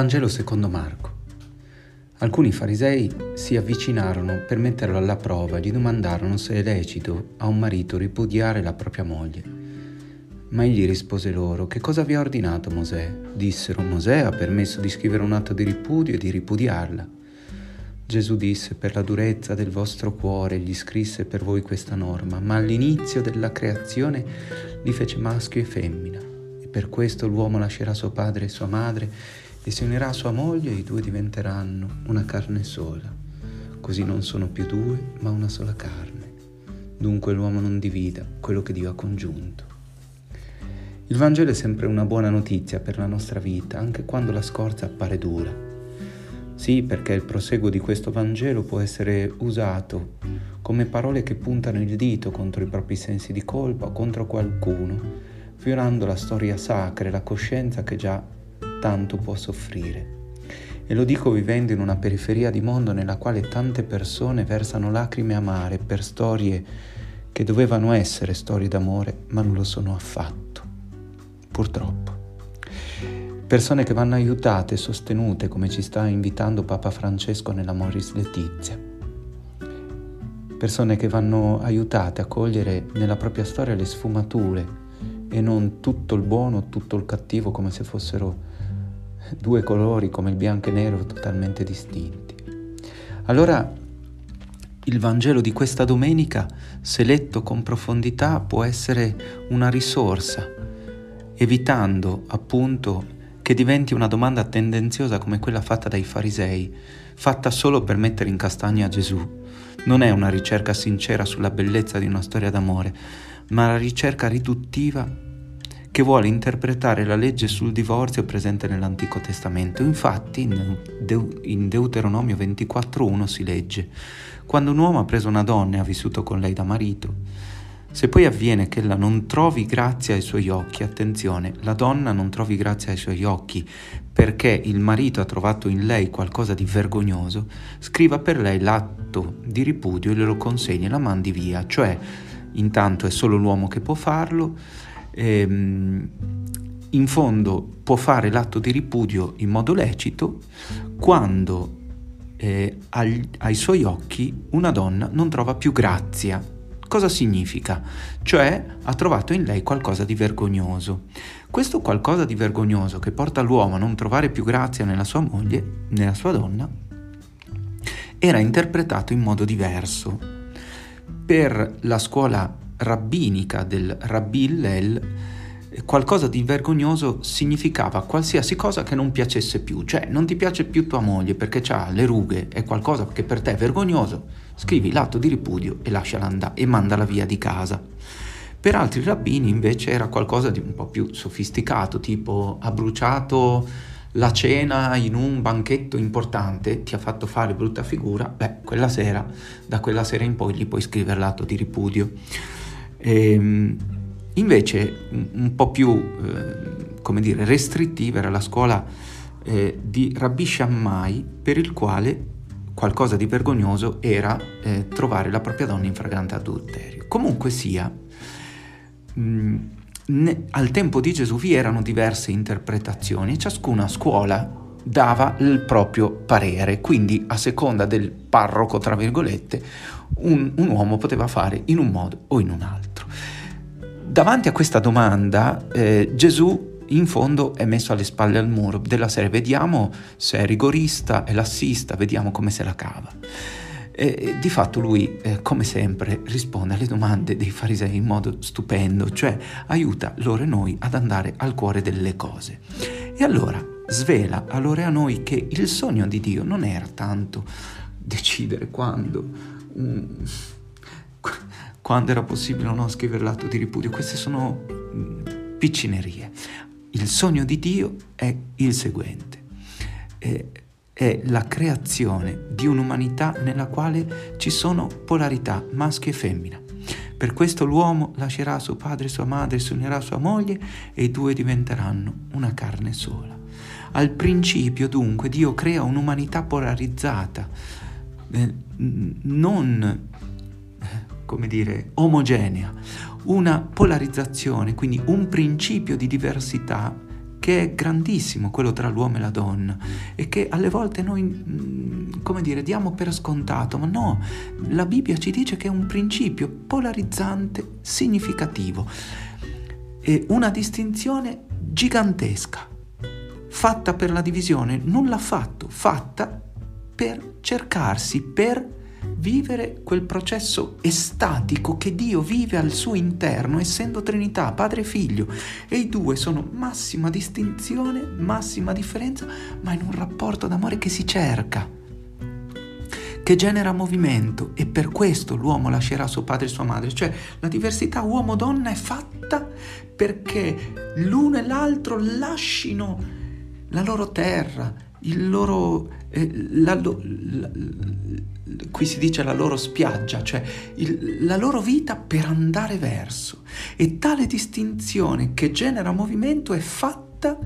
Vangelo secondo Marco. Alcuni farisei si avvicinarono per metterlo alla prova e gli domandarono se è lecito a un marito ripudiare la propria moglie. Ma egli rispose loro, che cosa vi ha ordinato Mosè? Dissero, Mosè ha permesso di scrivere un atto di ripudio e di ripudiarla. Gesù disse, per la durezza del vostro cuore gli scrisse per voi questa norma, ma all'inizio della creazione li fece maschio e femmina. E per questo l'uomo lascerà suo padre e sua madre e si unirà a sua moglie e i due diventeranno una carne sola. Così non sono più due, ma una sola carne. Dunque l'uomo non divida quello che Dio ha congiunto. Il Vangelo è sempre una buona notizia per la nostra vita, anche quando la scorza appare dura. Sì, perché il proseguo di questo Vangelo può essere usato come parole che puntano il dito contro i propri sensi di colpa o contro qualcuno, fiorando la storia sacra e la coscienza che già tanto può soffrire. E lo dico vivendo in una periferia di mondo nella quale tante persone versano lacrime amare per storie che dovevano essere storie d'amore, ma non lo sono affatto. Purtroppo. Persone che vanno aiutate e sostenute come ci sta invitando Papa Francesco nella Moris Letizia. Persone che vanno aiutate a cogliere nella propria storia le sfumature e non tutto il buono, tutto il cattivo come se fossero due colori come il bianco e nero totalmente distinti. Allora il Vangelo di questa domenica, se letto con profondità, può essere una risorsa, evitando appunto che diventi una domanda tendenziosa come quella fatta dai farisei, fatta solo per mettere in castagna Gesù. Non è una ricerca sincera sulla bellezza di una storia d'amore, ma la ricerca riduttiva che vuole interpretare la legge sul divorzio presente nell'Antico Testamento. Infatti in Deuteronomio 24.1 si legge, quando un uomo ha preso una donna e ha vissuto con lei da marito, se poi avviene che ella non trovi grazia ai suoi occhi, attenzione, la donna non trovi grazia ai suoi occhi perché il marito ha trovato in lei qualcosa di vergognoso, scriva per lei l'atto di ripudio e lo consegni e la mandi via, cioè intanto è solo l'uomo che può farlo ehm, in fondo può fare l'atto di ripudio in modo lecito quando eh, ai, ai suoi occhi una donna non trova più grazia. Cosa significa? Cioè ha trovato in lei qualcosa di vergognoso. Questo qualcosa di vergognoso che porta l'uomo a non trovare più grazia nella sua moglie, nella sua donna, era interpretato in modo diverso. Per la scuola rabbinica del Rabbi Hillel, qualcosa di vergognoso significava qualsiasi cosa che non piacesse più, cioè non ti piace più tua moglie perché ha le rughe, è qualcosa che per te è vergognoso, scrivi l'atto di ripudio e lasciala andare e mandala via di casa. Per altri rabbini invece era qualcosa di un po' più sofisticato, tipo ha bruciato la cena in un banchetto importante, ti ha fatto fare brutta figura, beh, quella sera, da quella sera in poi gli puoi scrivere l'atto di ripudio. E, ehm, invece un po' più, eh, come dire, restrittiva era la scuola eh, di Rabbi Shammai per il quale qualcosa di vergognoso era eh, trovare la propria donna in fragrante adulterio. Comunque sia, mh, mm, ne, al tempo di Gesù vi erano diverse interpretazioni e ciascuna scuola dava il proprio parere, quindi a seconda del parroco, tra virgolette, un, un uomo poteva fare in un modo o in un altro. Davanti a questa domanda eh, Gesù in fondo è messo alle spalle al muro della serie vediamo se è rigorista, è lassista, vediamo come se la cava. E, di fatto lui, eh, come sempre, risponde alle domande dei farisei in modo stupendo, cioè aiuta loro e noi ad andare al cuore delle cose. E allora svela a loro e a noi che il sogno di Dio non era tanto decidere quando, mm, quando era possibile o no scrivere l'atto di ripudio, queste sono mm, piccinerie. Il sogno di Dio è il seguente. È, è la creazione di un'umanità nella quale ci sono polarità maschio e femmina. Per questo l'uomo lascerà suo padre e sua madre, si unirà sua moglie e i due diventeranno una carne sola. Al principio dunque Dio crea un'umanità polarizzata, eh, non, come dire, omogenea, una polarizzazione, quindi un principio di diversità che è grandissimo, quello tra l'uomo e la donna, e che alle volte noi, mm, come dire, diamo per scontato, ma no, la Bibbia ci dice che è un principio polarizzante, significativo, e una distinzione gigantesca, fatta per la divisione, nulla affatto, fatta per cercarsi, per vivere quel processo estatico che Dio vive al suo interno, essendo Trinità, Padre e Figlio. E i due sono massima distinzione, massima differenza, ma in un rapporto d'amore che si cerca, che genera movimento e per questo l'uomo lascerà suo padre e sua madre. Cioè la diversità uomo-donna è fatta perché l'uno e l'altro lascino la loro terra, il loro, eh, la, la, qui si dice la loro spiaggia, cioè il, la loro vita per andare verso. E tale distinzione che genera movimento è fatta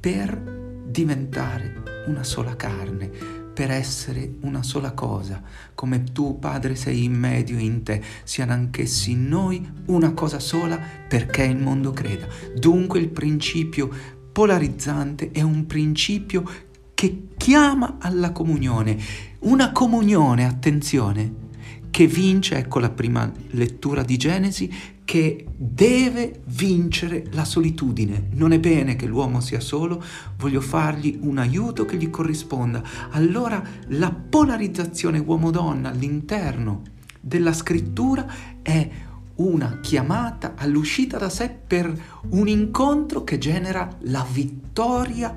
per diventare una sola carne, per essere una sola cosa, come tu, Padre, sei in medio in te, siano anch'essi in noi una cosa sola perché il mondo creda. Dunque il principio polarizzante è un principio che chiama alla comunione. Una comunione, attenzione, che vince, ecco la prima lettura di Genesi, che deve vincere la solitudine. Non è bene che l'uomo sia solo, voglio fargli un aiuto che gli corrisponda. Allora la polarizzazione uomo-donna all'interno della scrittura è una chiamata all'uscita da sé per un incontro che genera la vittoria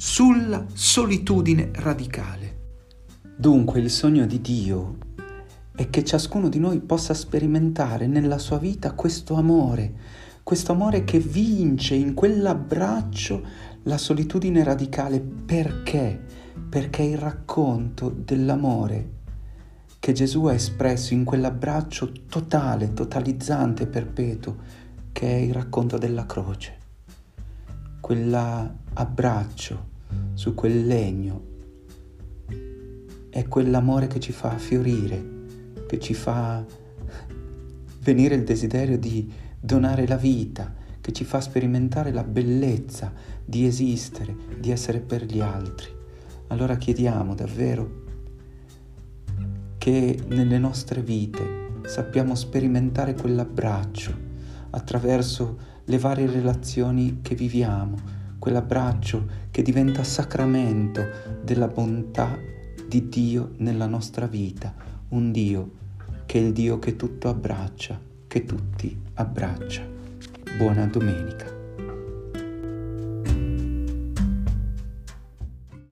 sulla solitudine radicale. Dunque il sogno di Dio è che ciascuno di noi possa sperimentare nella sua vita questo amore, questo amore che vince in quell'abbraccio la solitudine radicale. Perché? Perché il racconto dell'amore che Gesù ha espresso in quell'abbraccio totale, totalizzante, perpetuo, che è il racconto della croce. Quell'abbraccio su quel legno è quell'amore che ci fa fiorire, che ci fa venire il desiderio di donare la vita, che ci fa sperimentare la bellezza di esistere, di essere per gli altri. Allora chiediamo davvero che nelle nostre vite sappiamo sperimentare quell'abbraccio attraverso le varie relazioni che viviamo, quell'abbraccio che diventa sacramento della bontà di Dio nella nostra vita, un Dio che è il Dio che tutto abbraccia, che tutti abbraccia. Buona domenica.